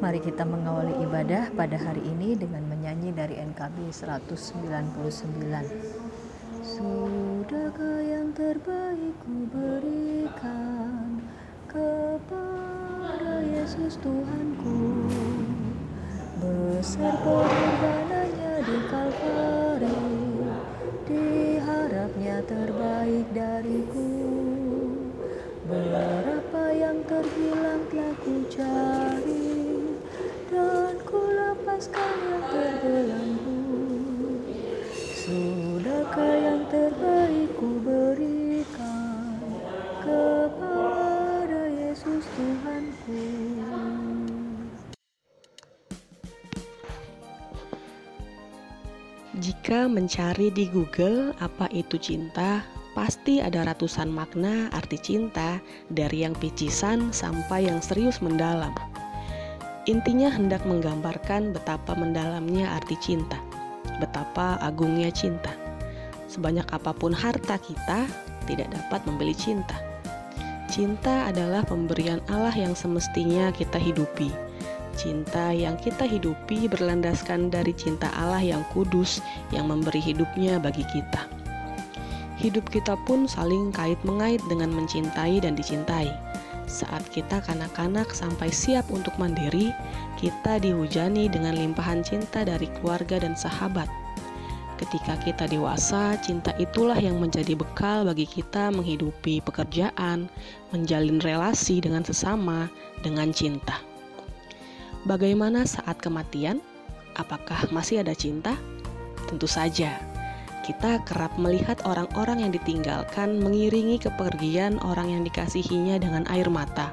Mari kita mengawali ibadah pada hari ini dengan menyanyi dari NKB 199. Sudahkah yang terbaik ku berikan kepada Yesus Tuhanku. Besar pengorbanannya di Kalvari Diharapnya terbaik dariku. Berapa yang terhilang telah ku cari. dan ku Jika mencari di Google apa itu cinta, pasti ada ratusan makna arti cinta dari yang picisan sampai yang serius mendalam. Intinya hendak menggambarkan betapa mendalamnya arti cinta, betapa agungnya cinta. Sebanyak apa pun harta kita, tidak dapat membeli cinta. Cinta adalah pemberian Allah yang semestinya kita hidupi. Cinta yang kita hidupi berlandaskan dari cinta Allah yang kudus, yang memberi hidupnya bagi kita. Hidup kita pun saling kait-mengait dengan mencintai dan dicintai saat kita kanak-kanak sampai siap untuk mandiri, kita dihujani dengan limpahan cinta dari keluarga dan sahabat. Ketika kita dewasa, cinta itulah yang menjadi bekal bagi kita menghidupi pekerjaan, menjalin relasi dengan sesama dengan cinta. Bagaimana saat kematian? Apakah masih ada cinta? Tentu saja kita kerap melihat orang-orang yang ditinggalkan mengiringi kepergian orang yang dikasihinya dengan air mata.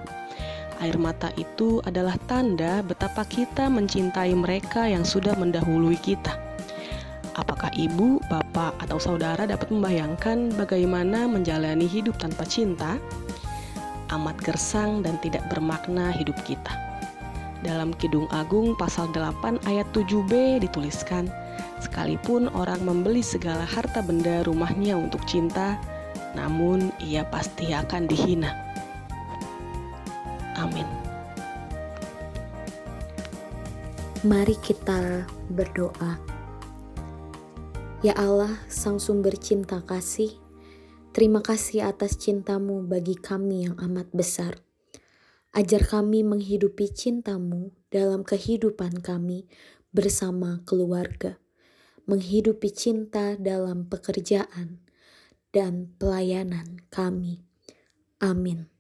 Air mata itu adalah tanda betapa kita mencintai mereka yang sudah mendahului kita. Apakah ibu, bapak, atau saudara dapat membayangkan bagaimana menjalani hidup tanpa cinta? Amat gersang dan tidak bermakna hidup kita. Dalam Kidung Agung pasal 8 ayat 7b dituliskan, Sekalipun orang membeli segala harta benda rumahnya untuk cinta, namun ia pasti akan dihina. Amin. Mari kita berdoa. Ya Allah, Sang Sumber Cinta Kasih, terima kasih atas cintamu bagi kami yang amat besar. Ajar kami menghidupi cintamu dalam kehidupan kami bersama keluarga menghidupi cinta dalam pekerjaan dan pelayanan kami. Amin.